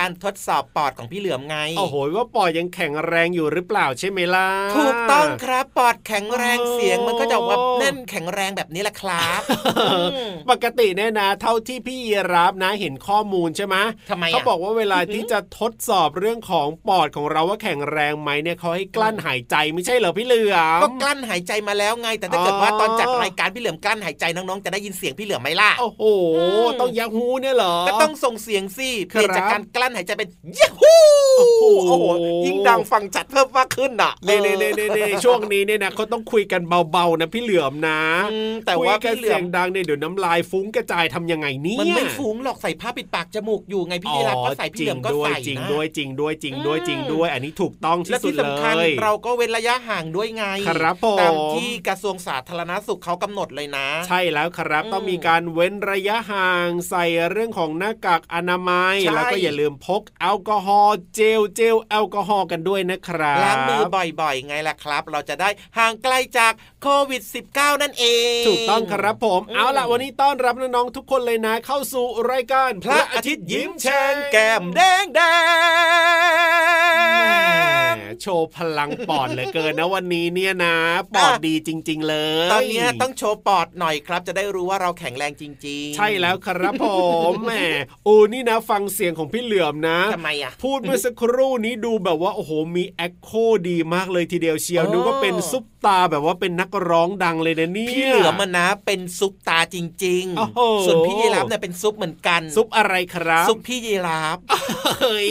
การทดสอบปอดของพี่เหลือมไงโอ้โหว่าปอดยังแข็งแรงอยู่หรือเปล่าใช่ไหมล่ะถูกต้องครับปอดแข็งแรงโอ้เสียงมันก็จะว่าแน่นแข็งแรงแบบนี้แหละครับมปกติเนี่ยนะ เท่าที่พี่ยีรับนะเห็นข้อมูลใช่ไหมทำไมอะเขาบอกว่าเวลาที่จะทดสอบเรื่องของปอดของเราว่าแข็งแรงไหมเนี่ยเขาให้กลั้นหายใจไม่ใช่เหรอพี่เหลือมก็กลั้นหายใจมาแล้วไง แต่ถ้าเกิดอ๋อว่าตอนจัดรายการพี่เหลือมกลั้นหายใจน้องๆจะได้ยินเสียงพี่เหลือมไหมล่ะโอ้โหอืมต้องยักฮูเนี่ยเหรอก็ต้องส่งเสียงสิเปครับลี่ยนจากการกลั้นหายใจเป็นยะฮูโอ้โหโอ้โหยิ่งดังฟังจัดเพิ่มมากขึ้นอะเน่เน่เน่เน่เน่ช่วงนี้เนี่ยนะเขาต้องคุยกันเบาๆนะพี่เหลือมนะอืมแต่ว่าคุยกันพี่เหลืเสีอยมงดังเนี่ยเดี๋ยวน้ำลายฟุ้งกระจายทำยังไงเนี่ยมันไม่ฟุ้งหรอกใส่ผ้าปิดปากจมูกอยู่ไงพี่ยีรับก็ใส่พี่เหลือมก็ใส่จริงนะด้วยจริงด้วยจริงด้วยอืมจริงด้วย อันนี้ถูกต้องที่และสุดที่เลสำคัญยเราก็เว้นระยะห่างด้วยไงครับผมตามที่กระทรวงสาธารณสุขเขากำหนดเลยนะ ใช่แล้วครับอืมต้องมีการเว้นระยะห่าง ใส่เรื่องของหน้ากากอนามัยใช่แล้วก็อย่าลืมพกแอลกอฮอล์เจลเจลแอลกอฮอล์กันด้วยนะครับล้างมือบ่อยๆ ไงล่ะครับ เราจะได้ห่างไกลจาก โควิด -19 นั่นเอง ถูกต้องครับผมอืมเอาล่ะ วันนี้ต้อนรับน้องๆทุกคนเลยนะ เข้าสู่รายการ พระอาทิตย์ยิ้มแฉ่งแก้มแดงแดงแหมโชว์พลังปอดเหลือเกินนะวันนี้เนี่ยนะ ปอดดีจริง ๆ เลย ตอนเนี้ยต้องโชว์ปอดหน่อยครับ จะได้รู้ว่าเราแข็งแรงจริง ๆ ใช่แล้วครับผมแหมโอ้นี่นะฟังเสียงของพี่เหลือมนะทำไมอะพูดเมื่อสักครู่นี้ดูแบบว่าโอ้โหมีแอคโคดีมากเลยทีเดียวเชียวอ๋อนึกว่าเป็นซุปตาแบบว่าเป็นนักร้องดังเลยนะเนี่ยพี่เหลือมันนะเป็นซุปตาจริงโอ้โหส่วนพี่ยีราฟเนี่ยเป็นซุปเหมือนกัน ซุปอะไรครับ ซุปพี่ยีราฟเฮ้ย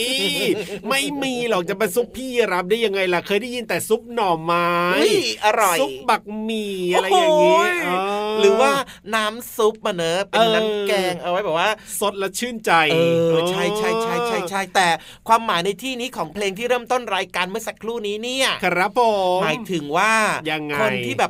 ไม่มีหรอกจะเป็นซุปพี่รับได้ยังไงล่ะเคยได้ยินแต่ซุปหน่อไม้เฮ้ยอร่อยซุปบักหมี่อะไรอย่างนี้โอ้โหเออหรือว่าน้ำซุปมาเนอะเป็นเออน้ำแกงเอาไว้แบบว่าสดและชื่นใจเออใช่ใช่ใช่ใช่ใช่แต่ความหมายในที่นี้ของเพลงที่เริ่มต้นรายการเมื่อสักครู่นี้เนี่ย ครับผมหมายถึงว่ายังไงคนที่แบบ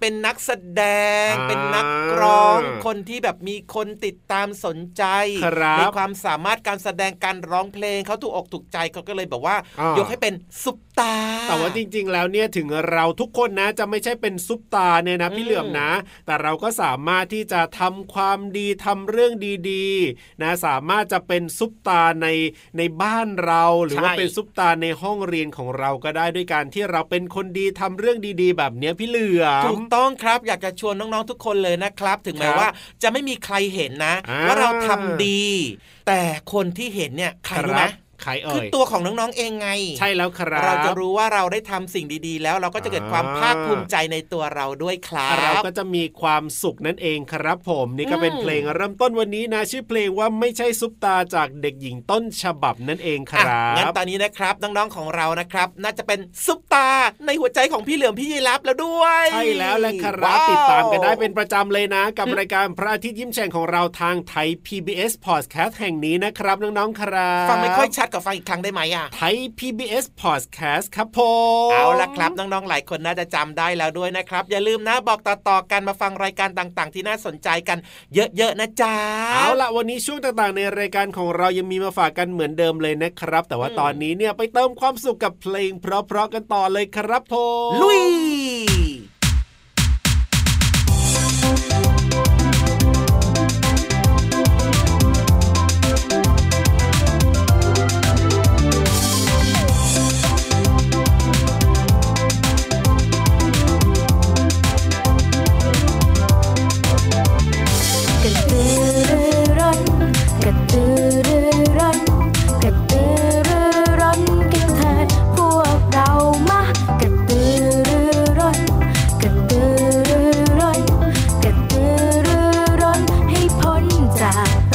เป็นนักแสดงอ่าเป็นนักร้อง คนที่แบบมีคนติดตามสนใจครับในความสามารถการแสดงการร้องเพลงเขาถูกอกถูกใจเขาก็เลยแบบว่าอ่ายยกให้เป็นซุปตา แต่ว่าจริง ๆ แล้วเนี่ยถึงเราทุกคนนะจะไม่ใช่เป็นซุปตาเนี่ยนะพี่อืมเหลือมนะ แต่เราก็สามารถที่จะทำความดีทำเรื่องดีๆ นะสามารถจะเป็นซุปตาในในบ้านเราหรือว่าเป็นซุปตาในห้องเรียนของเราก็ได้ด้วยการที่เราเป็นคนดีทำเรื่องดีๆ แบบเนี้ยพี่เหลือมถูกต้องครับ อยากจะชวนน้องๆทุกคนเลยนะครับ ถึงแม้ครับว่าจะไม่มีใครเห็นนะอ่าว่าเราทำดี แต่คนที่เห็นเนี่ยใครรู้ไหม ใครคือเอ่ยตัวของน้องๆเองไง ใช่แล้วครับ เราจะรู้ว่าเราได้ทำสิ่งดีๆ แล้วเราก็จะเกิดความอ่าภาคภูมิใจในตัวเราด้วยครับเราก็จะมีความสุขนั่นเองครับ ผมนี่ก็เป็นอืมเพลงเริ่มต้นวันนี้นะ ชื่อเพลงว่าไม่ใช่ซุปตาจากเด็กหญิงต้นฉบับนั่นเองคอะรังั้นบตอนนี้นะครับน้องๆของเรานะครับ น่าจะเป็นซุปตาในหัวใจของพี่เหลือมพี่ยีรับแล้วด้วยใช่แล้วแหละครับว้วติดตามกันได้เป็นประจำเลยนะ กับรายการพระอาทิตย์ยิ้มแฉ่งของเราทางไทย PBS Podcast แห่งนี้นะครับน้องๆครับฟังไม่ค่อยชัดกับฟังอีกครั้งได้ไหมอะไทย PBS Podcast ครับผมเอาละครับน้องๆหลายคนน่าจะจำได้แล้วด้วยนะครับ อย่าลืมนะบอกต่อๆกันมาฟังรายการต่างๆ ที่น่าสนใจกันเยอะๆนะจ๊ะเอาละวันนี้ช่วงต่างๆ ในรายการของเรายังมีมาฝากกันเหมือนเดิมเลยนะครับ แต่ว่าอืมตอนนี้เนี่ยไปเติมความสุขกับเพลงเพราะๆกันต่อเลยครับผมลุย น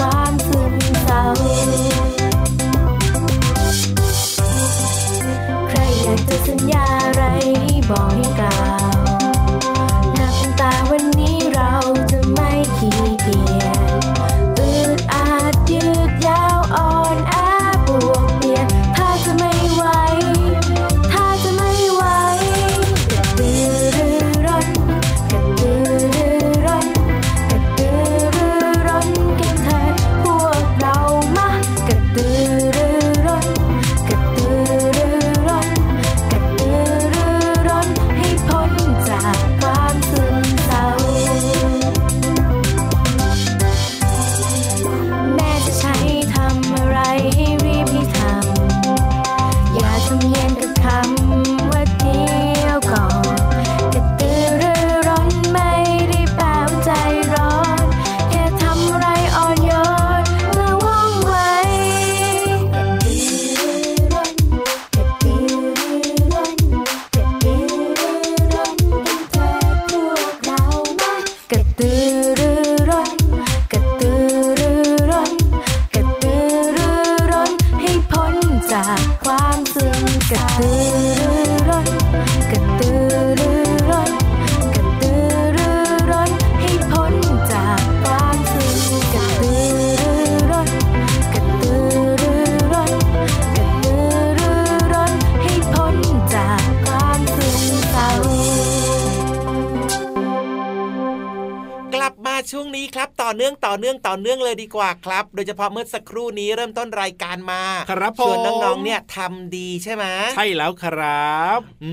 ช่วงนี้ครับต่อเนื่องต่อเนื่องต่อเนื่องเลยดีกว่าครับ โดยเฉพาะเมื่อสักครู่นี้เริ่มต้นรายการมาครับชวนผมน้องๆเนี่ยทำดีใช่ไหมใช่แล้วครับ อื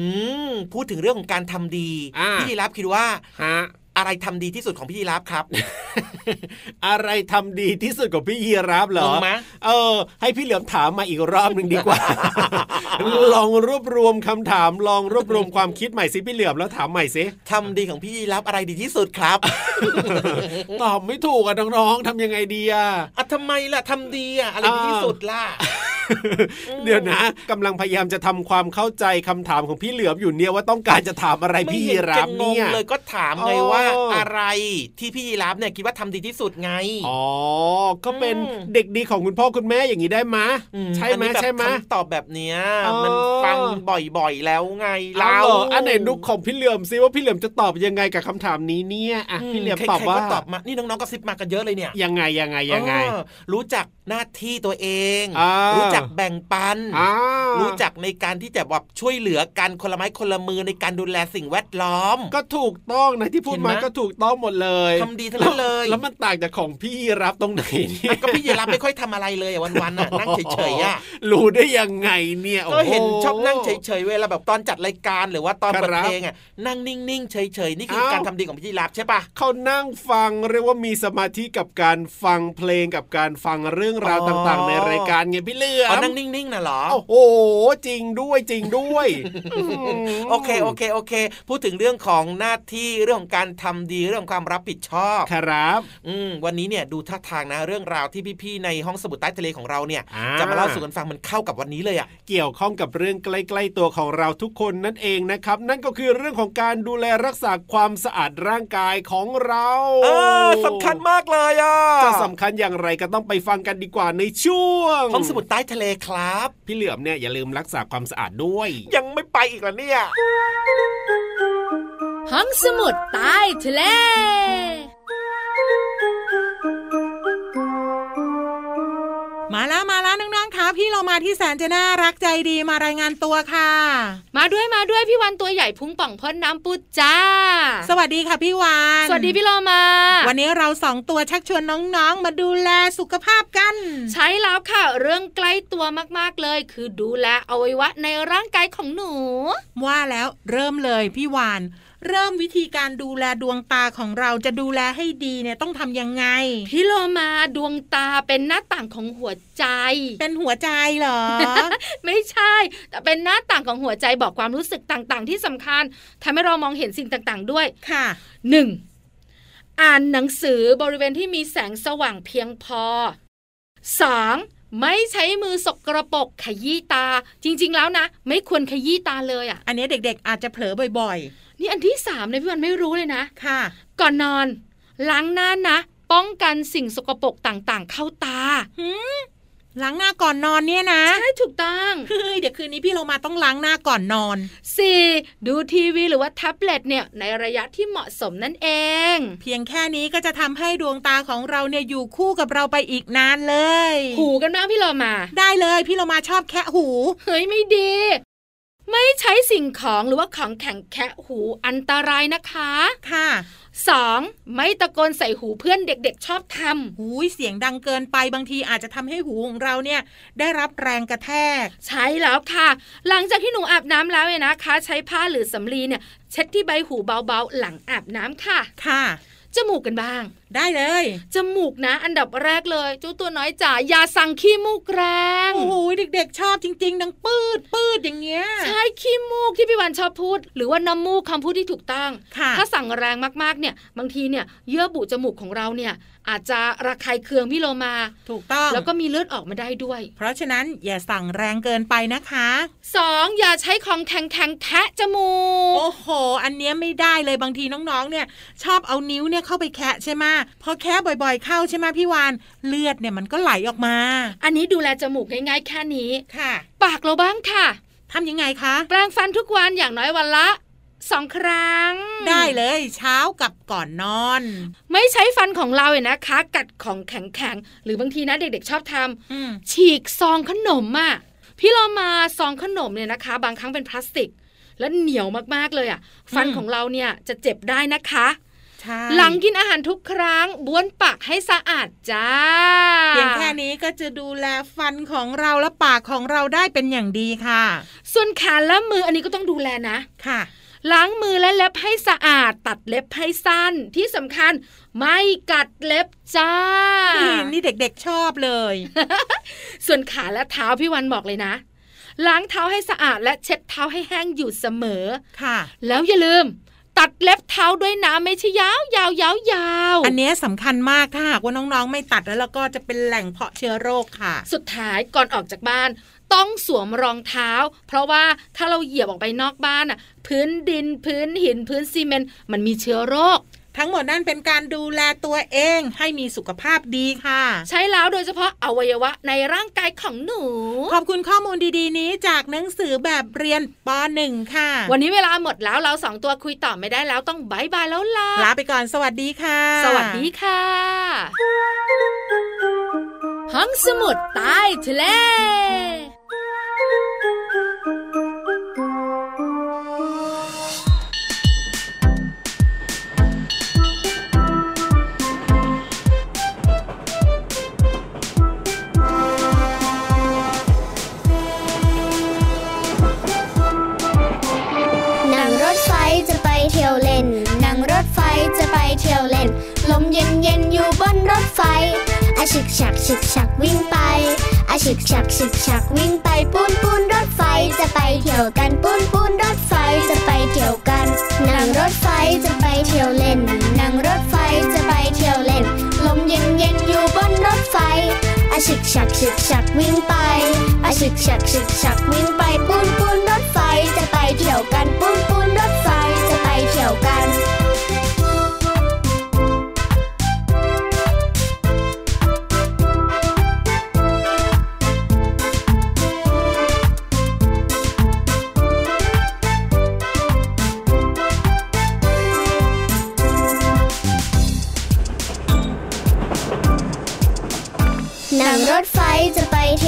มพูดถึงเรื่องของการทำดีอ่าพี่ยีรับคิดว่าฮะ อะไรทำดีที่สุดของพี่ยีรับครับ อะไรทำดีที่สุดของพี่ยีรับเหรองงไหมเออ ให้พี่เหลือมถามมาอีกรอบหนึ่งดีกว่า ลองรวบรวมคำถาม ลองรวบรวมความคิดใหม่สิพี่เหลือมแล้วถามใหม่สิทำดีของพี่ยีรับอะไรดีที่สุดครับ ตอบไม่ถูกอะน้องๆทำยังไงดีอะอะทำไมล่ะทำดีอะอะไรดีที่สุดล่ะเดี๋ยวนะกำลังพยายามจะทำความเข้าใจคำถามของพี่เหลือมอยู่เนี่ยว่าต้องการจะถามอะไรไม่พี่เห็ยีนราจะฟงเนี่งยเลยก็ถามไงอ๋อว่าอะไรที่พี่ยีรับเนี่ยคิดว่าทำดีที่สุดไง อ๋อ ก็เป็นอืมเด็กดีของคุณพ่อคุณแม่อย่างนี้ได้ไหมอืใช่ไหมอันนี้แบบใช่ไหมคำตอบแบบเนี้ยอ๋อมันฟังบ่อยๆแล้วไงเอาเราเหรออันไหนนุกของพี่เหลือมซิว่าพี่เหลือมจะตอบยังไงกับคำถามนี้เนี่ยอะพี่เหลือมใครตอบๆว่าก็ตอบมานี่น้องๆก็ซิปมากันเยอะเลยเนี่ย ยังไงยังไงยังไงเออรู้จักหน้าที่ตัวเองอ่ารู้รู้จักแบ่งปันอ่ารู้จักในการที่จะแบบช่วยเหลือกันคนละไม้คนละมือในการดูแลสิ่งแวดล้อม ก็ถูกต้องนะที่พูดเห็นไหมมาก็ถูกต้องหมดเลยทำดีทั้งนั้นเลย แล้วมันต่างจากของพี่รับตรงไหนเนี่ยก็พี่ยีรับไม่ค่อยทำอะไรเลยอะวันๆน่ะนั่งเฉยๆอะรู้ได้ยังไงเนี่ยโอ้ก็โเห็นชอบนั่งเฉยๆเวลาแบบตอนจัดรายการหรือว่าตอนเปิดครับเพลงอะนั่งนิ่งๆเฉยๆนี่คือเอ้าการทำดีของพี่ยีรับใช่ปะเขานั่งฟังเรียกว่ามีสมาธิกับการฟังเพลงกับการฟังเรื่องราวอ๋อต่างๆ ในรายการไงพี่เหลืออ๋อมนั่งนิ่งๆน่ะเหรอโอ้โหจริงด้วยจริงด้วย โอเคโอเคโอเค พูดถึงเรื่องของหน้าที่เรื่องของการทำดีเรื่องของความรับผิดชอบครับ อืมวันนี้เนี่ยดูท่าทางนะเรื่องราวที่พี่ๆในห้องสมุดใต้ทะเลของเราเนี่ยอ่จะมาเล่าสู่กันฟังมันเข้ากับวันนี้เลยอะเกี่ยวข้องกับเรื่องใกล้ๆตัวของเราทุกคนนั่นเองนะครับ นั่นก็คือเรื่องของการดูแลรักษาความสะอาดร่างกายของเราเออสำคัญมากเลยอะจะสำคัญอย่างไรก็ต้องไปฟังกันดีกว่าในช่วงห้องสมุดใต้ทะเลครับ พี่เหลือมเนี่ยอย่าลืมรักษาความสะอาดด้วย ยังไม่ไปอีกเหรอเนี่ย ห้องสมุดใต้ทะเลมาแล้วมาแล้วน้องๆคะพี่เรามาที่แสนจะน่ารักใจดีมารายงานตัวค่ะ มาด้วยมาด้วยพี่วันตัวใหญ่พุงป่องพ่นน้ำปุดจ้า สวัสดีค่ะพี่วานสวัสดีพี่โลมา วันนี้เราสองตัวชักชวนน้องๆ มาดูแลสุขภาพกัน ใช้แล้วค่ะ เรื่องใกล้ตัวมากๆเลย คือดูแลอวัยวะในร่างกายของหนู ว่าแล้วเริ่มเลยพี่วาน เริ่มวิธีการดูแลดวงตาของเราจะดูแลให้ดีเนี่ยต้องทำยังไง พี่โลมาดวงตาเป็นหน้าต่างของหัวใจ เป็นหัวใจเหรอ ไม่ใช่ แต่เป็นหน้าต่างของหัวใจบอกความรู้สึกต่างๆ ที่สำคัญทำให้เรามองเห็นสิ่งต่างๆด้วยค่ะหนึ่งอ่านหนังสือบริเวณที่มีแสงสว่างเพียงพอสอง ไม่ใช้มือสกระปรกขยี้ตา จริง ๆ แล้วนะ ไม่ควรขยี้ตาเลยอะ อันนี้เด็ก ๆ อาจจะเผลอบ่อยนี่อันที่สามเลยพี่วันไม่รู้เลยนะๆค่ะ ก่อนนอน ล้างหน้านะ ป้องกันสิ่งสกปรกต่างๆ เข้าตา ล้างหน้าก่อนนอนเนี่ยนะ ใช่ถูกต้องเฮ้ยเดี๋ยวคืนนี้พี่เรามาต้องล้างหน้าก่อนนอนสี่ดูทีวีหรือว่าแท็บเล็ตเนี่ยในระยะที่เหมาะสมนั่นเอง เพียงแค่นี้ก็จะทำให้ดวงตาของเราเนี่ยอยู่คู่กับเราไปอีกนานเลย หูกันบ้างพี่เรามา ได้เลยพี่เรามาชอบแคะหู เฮ้ยไม่ดีไม่ใช้สิ่งของหรือว่าของแข็งแคะหูอันตรายนะคะ ค่ะ 2. ไม่ตะโกนใส่หูเพื่อนเด็กๆ ชอบทหูยเสียงดังเกินไปบางทีอาจจะทำให้หูของเราเนี่ยได้รับแรงกระแทกำใช่แล้วค่ะ หลังจากที่หนูอาบน้ำแล้วเนี่ยนะคะ ใช้ผ้าหรือสำลีเนี่ยเช็ดที่ใบหูเบาๆ หลังอาบน้ำค่ะ ค่ะจมูกกันบ้าง ได้เลย จมูกนะ อันดับแรกเลยเจ้าตัวน้อยจ๋าอย่าสั่งขี้มูกแรงโอ้โหเด็กๆ ชอบจริงๆดังปืดปืดอย่างเงี้ยใช่ขี้มูกที่พี่วันชอบพูด หรือว่าน้ำมูกคำพูดที่ถูกต้องค่ะถ้าสั่งแรงมากๆเนี่ยบางทีเนี่ยเยื่อบุจมูกของเราเนี่ยอาจจะระคายเคืองพี่โลมา ถูกต้อง แล้วก็มีเลือดออกมาได้ด้วย เพราะฉะนั้นอย่าสั่งแรงเกินไปนะคะ 2. อย่าใช้ของแข็งๆแทะจมูก โอ้โห อันเนี้ยไม่ได้เลยบางทีน้องๆ เนี่ย ชอบเอานิ้วเนี่ยเข้าไปแคะใช่ไหมพอแคะบ่อยๆ เข้าใช่ไหมพี่วานเลือดเนี่ยมันก็ไหลออกมา อันนี้ดูแลจมูกง่ายๆแค่นี้ค่ะ ปากเราบ้างค่ะทำยังไงคะ แปรงฟันทุกวันอย่างน้อยวันละสองครั้ง ได้เลยเช้ากับก่อนนอน ไม่ใช้ฟันของเราเนี่ยนะคะ กัดของแข็งๆ หรือบางทีนะเด็กๆ ชอบทำอืมฉีกซองขนมอะพี่เรามาซองขนมเนี่ยนะคะ บางครั้งเป็นพลาสติก แล้วเหนียวมากๆเลยอะ ฟันของเราเนี่ยจะเจ็บได้นะคะใช่ หลังกินอาหารทุกครั้งบ้วนปากให้สะอาดจ้าเพียงแค่นี้ก็จะดูแลฟันของเราและปากของเราได้เป็นอย่างดีค่ะ ส่วนขาและมืออันนี้ก็ต้องดูแลนะค่ะล้างมือและเล็บให้สะอาด ตัดเล็บให้สั้นที่สำคัญไม่กัดเล็บจ้านี่นี่เด็กๆชอบเลย ส่วนขาและเท้าพี่วันบอกเลยนะ ล้างเท้าให้สะอาดและเช็ดเท้าให้แห้งอยู่เสมอค่ะ แล้วอย่าลืม ตัดเล็บเท้าด้วยนะไม่ใช่ยาวยาวยาวยาวอันเนี้ยสำคัญมากถ้าหากว่าน้องๆ ไม่ตัดแล้วแล้วก็จะเป็นแหล่งเพาะเชื้อโรคค่ะ สุดท้ายก่อนออกจากบ้าน ต้องสวมรองเท้า เพราะว่าถ้าเราเหยียบออกไปนอกบ้านอะพื้นดินพื้นหินพื้นซีเมนต์มันมีเชื้อโรค ทั้งหมดนั่นเป็นการดูแลตัวเองให้มีสุขภาพดีค่ะ ใช่แล้วโดยเฉพาะอวัยวะในร่างกายของหนู ขอบคุณข้อมูลดีๆ นี้จากหนังสือแบบเรียนป .1 ค่ะ วันนี้เวลาหมดแล้วเราสองตัวคุยต่อไม่ได้แล้วต้องบายบายแล้วล่ะลาไปก่อนสวัสดีค่ะ สวัสดีค่ะ ห้องสมุดใต้ทะเล เย็นเย็นอยู่บนรถไฟอาฉึกฉักฉึกฉักวิ่งไปอาฉึกฉักฉึกฉักวิ่งไปปูนปูนรถไฟจะไปเที่ยวกันปูนปูนรถไฟจะไปเที่ยวกันนั่งรถไฟจะไปเที่ยวเล่นนั่งรถไฟจะไปเที่ยวเล่น ลมเย็นเย็นอยู่บนรถไฟอาฉึกฉักฉึกฉักวิ่งไปอาฉึกฉักฉึกฉักวิ่งไปปูนปูนรถไฟจะไปเที่ยวกันปูนปูนรถ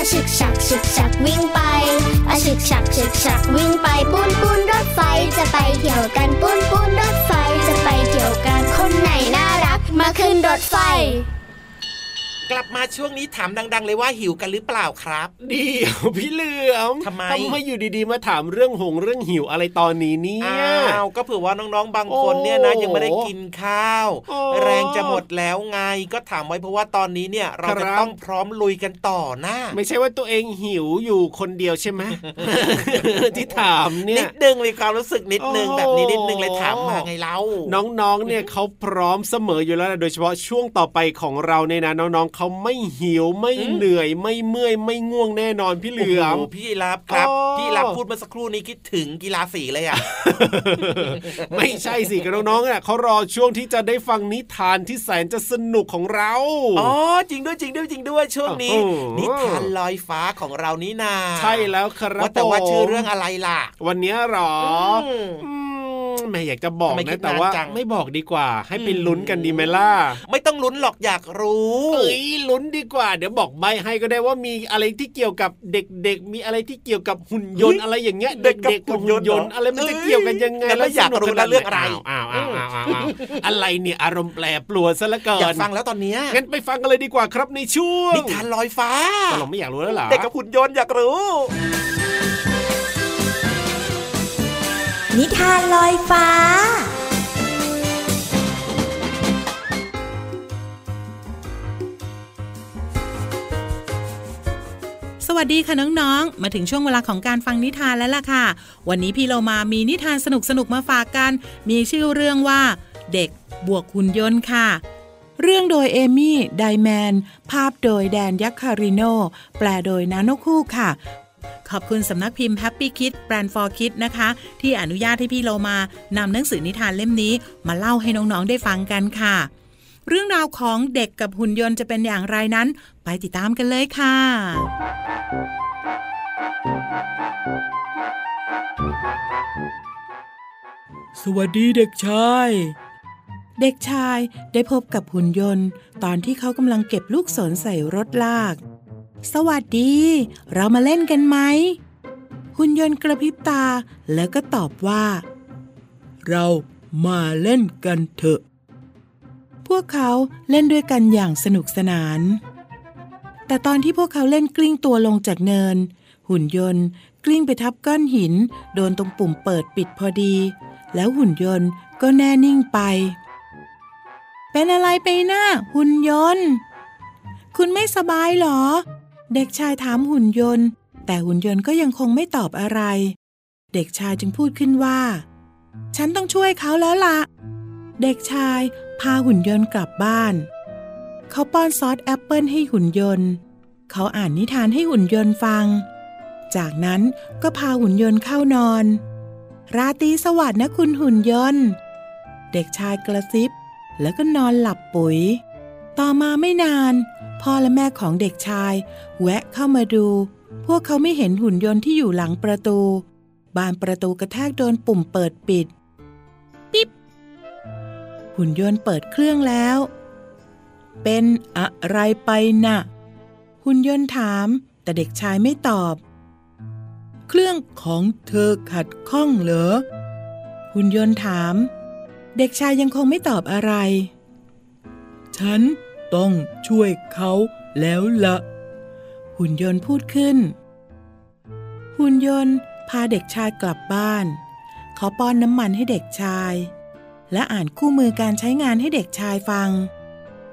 อาฉึกฉักฉึกฉักวิ่งไปอาฉึกฉักฉึกฉักวิ่งไปปูนปูนรถไฟจะไปเที่ยวกันปูนปูนรถไฟจะไปเที่ยวกันคนไหนน่ารักมาขึ้นรถไฟ กลับมาช่วงนี้ถามดัง ๆ เลยว่าหิวกันหรือเปล่าครับ เดียวพี่เหลือมทำไมอยู่ดีๆมาถามเรื่องหงเรื่องหิวอะไรตอนนี้เนี่ยอ้าวก็เผื่อว่าน้องๆบางคนเนี่ยนะโอ้ยังไม่ได้กินข้าวโอ้แรงจะหมดแล้วไงก็ถามไว้เพราะว่าตอนนี้เนี่ยเราครัจะบต้องพร้อมลุยกันต่อนะไม่ใช่ว่าตัวเองหิวอยู่คนเดียวใช่ไหมที่ถามเนี่นิยดนึงมีความรู้สึกนิดนึงโอ้แบบนี้นิดนึงเลยถามมาไงเล่าน้องๆเนี่ยเขาพร้อมเสมออยู่แล้วนะโดยเฉพาะช่วงต่อไปของเราเนี่ยนะน้องๆเขาไม่หิวไม่อืมเหนื่อยไม่เมื่อยไม่ง่วงแน่นอนพี่เหลือมโโพี่รับครับโอ้พี่รับพูดเมื่อสักครู่นี้คิดถึงกีฬาสีเลยอะ ไม่ใช่สิกับน้องๆเนี่ยเขารอช่วงที่จะได้ฟังนิทานที่แสนจะสนุกของเรา อ๋อจริงด้วยจริงด้วยจริงด้วยช่วงนี้โอ้โหนิทานลอยฟ้าของเรานี่นา ใช่แล้วครับว่าแต่ว่าผมชื่อเรื่องอะไรล่ะ วันเนี้ยหรอ มอืมแม่อยากจะบอกทำไมคินะดแต่ว่านานจังไม่บอกดีกว่า ให้ไปอืมลุ้นกันดีไหมล่ะไม่ต้องลุ้นหรอกอยากรู้เอ้ยลุ้นดีกว่า เดี๋ยวบอกใบให้ก็ได้ว่ามีอะไรที่เกี่ยวกับเด็กๆ มีอะไรที่เกี่ยวกับหุ่นยนต์อะไรอย่างเงี้ยเด็กกับๆหุ่นยนต์หุ่อะไรมันจะเกี่ยวกันยังไงเอ้ยงั้นเราอยากรู้นะเรื่องอะไรอ้าวอ้าวอ้าวอ้าวอ้าวอะไรเนี่ยอารมณ์แปรปรวนซะละเกิอยากนฟังแล้วตอนเนี้ยงั้นไปฟังกันเลยดีกว่าครับในช่วงนิทานลอยฟ้าตกลงไม่อยากรู้แล้วเหรอเด็กกับหุ่นยนต์อยากรู้ นิทานลอยฟ้า สวัสดีค่ะน้องๆ มาถึงช่วงเวลาของการฟังนิทานแล้วล่ะค่ะ วันนี้พี่เรามามีนิทานสนุกๆ มาฝากกัน มีชื่อเรื่องว่า เด็กบวกหุ่นยนต์ค่ะเรื่องโดยเอมี่ ไดแมน ภาพโดยแดนยักคาริโน แปลโดยนาโนคู่ค่ะ ขอบคุณสำนักพิมพ์ Happy Kid Brand for Kids นะคะ ที่อนุญาตให้พี่เรามานำหนังสือนิทานเล่มนี้ มาเล่าให้น้องๆได้ฟังกันค่ะ เรื่องราวของเด็กกับหุ่นยนต์จะเป็นอย่างไรนั้น ไปติดตามกันเลยค่ะสวัสดีเด็กชาย เด็กชายได้พบกับหุ่นยนต์ ตอนที่เขากำลังเก็บลูกศรใส่รถลาก สวัสดี เรามาเล่นกันไหม หุ่นยนต์กระพริบตาแล้วก็ตอบว่า เรามาเล่นกันเถอะ พวกเขาเล่นด้วยกันอย่างสนุกสนาน แต่ตอนที่พวกเขาเล่นกลิ้งตัวลงจากเนิน หุ่นยนต์กลิ้งไปทับก้อนหิน โดนตรงปุ่มเปิดปิดพอดี แล้วหุ่นยนต์ก็แน่นิ่งไป เป็นอะไรไปหน้าหุ่นยนต์ คุณไม่สบายหรอ เด็กชายถามหุ่นยนต์ แต่หุ่นยนต์ก็ยังคงไม่ตอบอะไร เด็กชายจึงพูดขึ้นว่า ฉันต้องช่วยเขาแล้วละ่ะ เด็กชายพาหุ่นยนต์กลับบ้าน เขาป้อนซอสแอปเปิลให้หุ่นยนต์ เขาอ่านนิทานให้หุ่นยนต์ฟัง จากนั้นก็พาหุ่นยนต์เข้านอน ราตรีสวัสดิ์นะคุณหุ่นยนต์ เด็กชายกระซิบ แล้วก็นอนหลับปุ๋ย ต่อมาไม่นาน พ่อและแม่ของเด็กชาย แวะเข้ามาดู พวกเขาไม่เห็นหุ่นยนต์ที่อยู่หลังประตู บานประตูกระแทกโดนปุ่มเปิดปิด ปิ๊บ หุ่นยนต์เปิดเครื่องแล้ว เป็นอะไรไปนะ่ะ หุ่นยนต์ถาม แต่เด็กชายไม่ตอบ เครื่องของเธอขัดข้องเหรอ หุ่นยนต์ถาม เด็กชายยังคงไม่ตอบอะไร ฉัน ต้องช่วยเขาแล้วละหุ่นยนต์พูดขึ้น หุ่นยนต์พาเด็กชายกลับบ้าน เขาป้อนน้ำมันให้เด็กชาย และอ่านคู่มือการใช้งานให้เด็กชายฟัง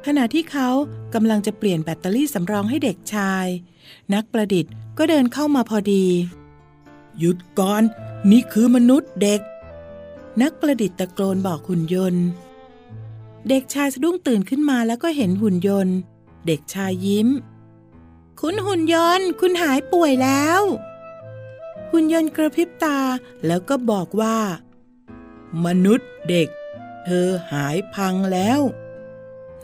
ขณะที่เขากำลังจะเปลี่ยนแบตเตอรี่สำรองให้เด็กชาย นักประดิษฐ์ก็เดินเข้ามาพอดี หยุดก่อน นี่คือมนุษย์เด็ก นักประดิษฐ์ตะโกนบอกหุ่นยนต์ เด็กชายสะดุ้งตื่นขึ้นมาแล้วก็เห็นหุ่นยนต์ เด็กชายยิ้ม คุณหุ่นยนต์ คุณหายป่วยแล้ว หุ่นยนต์กระพริบตาแล้วก็บอกว่า มนุษย์เด็ก เธอหายพังแล้ว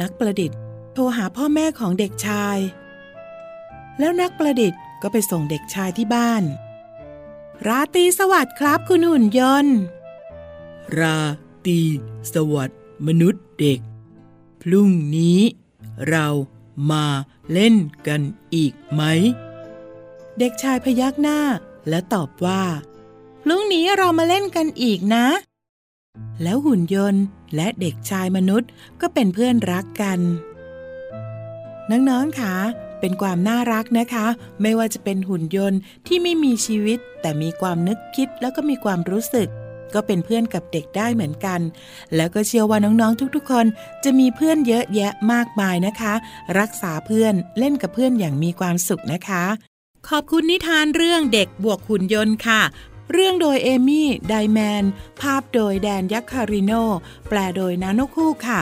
นักประดิษฐ์ โทรหาพ่อแม่ของเด็กชาย แล้วนักประดิษฐ์ก็ไปส่งเด็กชายที่บ้าน ราตรีสวัสดิ์ครับคุณหุ่นยนต์ ราตรีสวัสดิ์ มนุษย์เด็ก พรุ่งนี้เรามาเล่นกันอีกไหม เด็กชายพยักหน้าและตอบว่า พรุ่งนี้เรามาเล่นกันอีกนะ แล้วหุ่นยนต์และเด็กชายมนุษย์ก็เป็นเพื่อนรักกันน้องๆค่ะเป็นความน่ารักนะคะ ไม่ว่าจะเป็นหุ่นยนต์ที่ไม่มีชีวิต แต่มีความนึกคิดแล้วก็มีความรู้สึก ก็เป็นเพื่อนกับเด็กได้เหมือนกัน แล้วก็เชื่อว่าน้องๆทุกๆ คนจะมีเพื่อนเยอะแยะมากมายนะคะ รักษาเพื่อนเล่นกับเพื่อนอย่างมีความสุขนะคะ ขอบคุณนิทานเรื่องเด็กบวกหุ่นยนต์ค่ะเรื่องโดยเอมี่ ไดแมน ภาพโดยแดนยักคาริโน แปลโดยนาโนคู่ค่ะ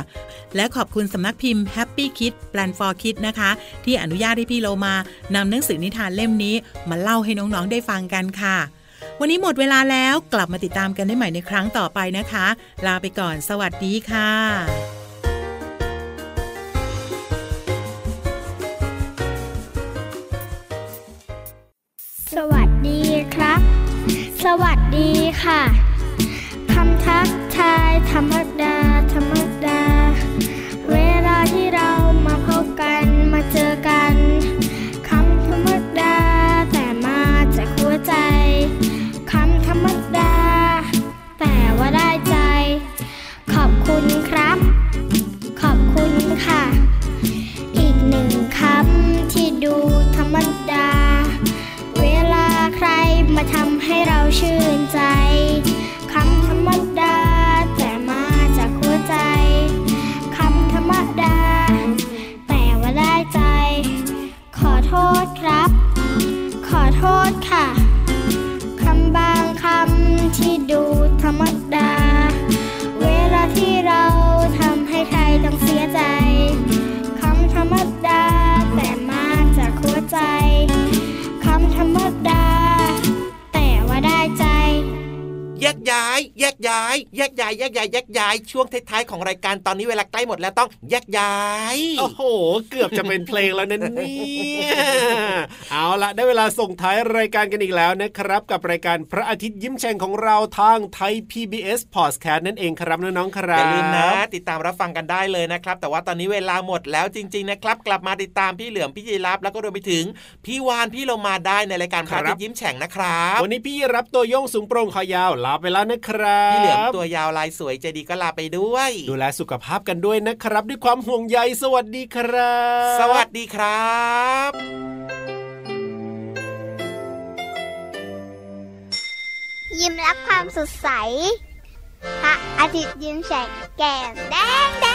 และขอบคุณสำนักพิมพ์ Happy Kid Plan for Kids นะคะ ที่อนุญาตให้พี่โลมานำหนังสือนิทานเล่มนี้มาเล่าให้น้อง ๆ ได้ฟังกันค่ะ วันนี้หมดเวลาแล้วกลับมาติดตามกันได้ใหม่ในครั้งต่อไปนะคะ ลาไปก่อนสวัสดีค่ะสวัสดีครับ สวัสดีค่ะ คำทักทายธรรมดา ธรรมดา อนนี้เวลาใกล้หมดแล้วต้องแยกย้ายโอ้โห เกือบจะเป็นเพลงแล้วนะเนี่ยเอาละได้เวลาส่งท้ายรายการกันอีกแล้วนะครับ กับรายการพระอาทิตย์ยิ้มแฉ่งของเราทางไทย PBS Podcast นั่นเองครับน้องๆครับอย่าลืมนะ ติดตามรับฟังกันได้เลยนะครับ แต่ว่าตอนนี้เวลาหมดแล้วจริง ๆ นะครับ กลับมาติดตามพี่เหลือมพี่ยีรับแล้วก็รวมไปถึงพี่วานพี่เรามาได้ในรายการพระอาทิตย์ยิ้มแฉ่งนะครับ วันนี้พี่รับตัวโยงสูงโปร่งคอยาวลาไปแล้วนะครับพี่เหลือมตัวยาวลายสวยใจดีก็ลาไปด้วย ดูแลสุขภาพกันด้วยนะครับ ด้วยความห่วงใยสวัสดีครับ สวัสดีครับยิ้มรับความสดใส พระอาทิตย์ยิ้มแฉกแก้มแดงแด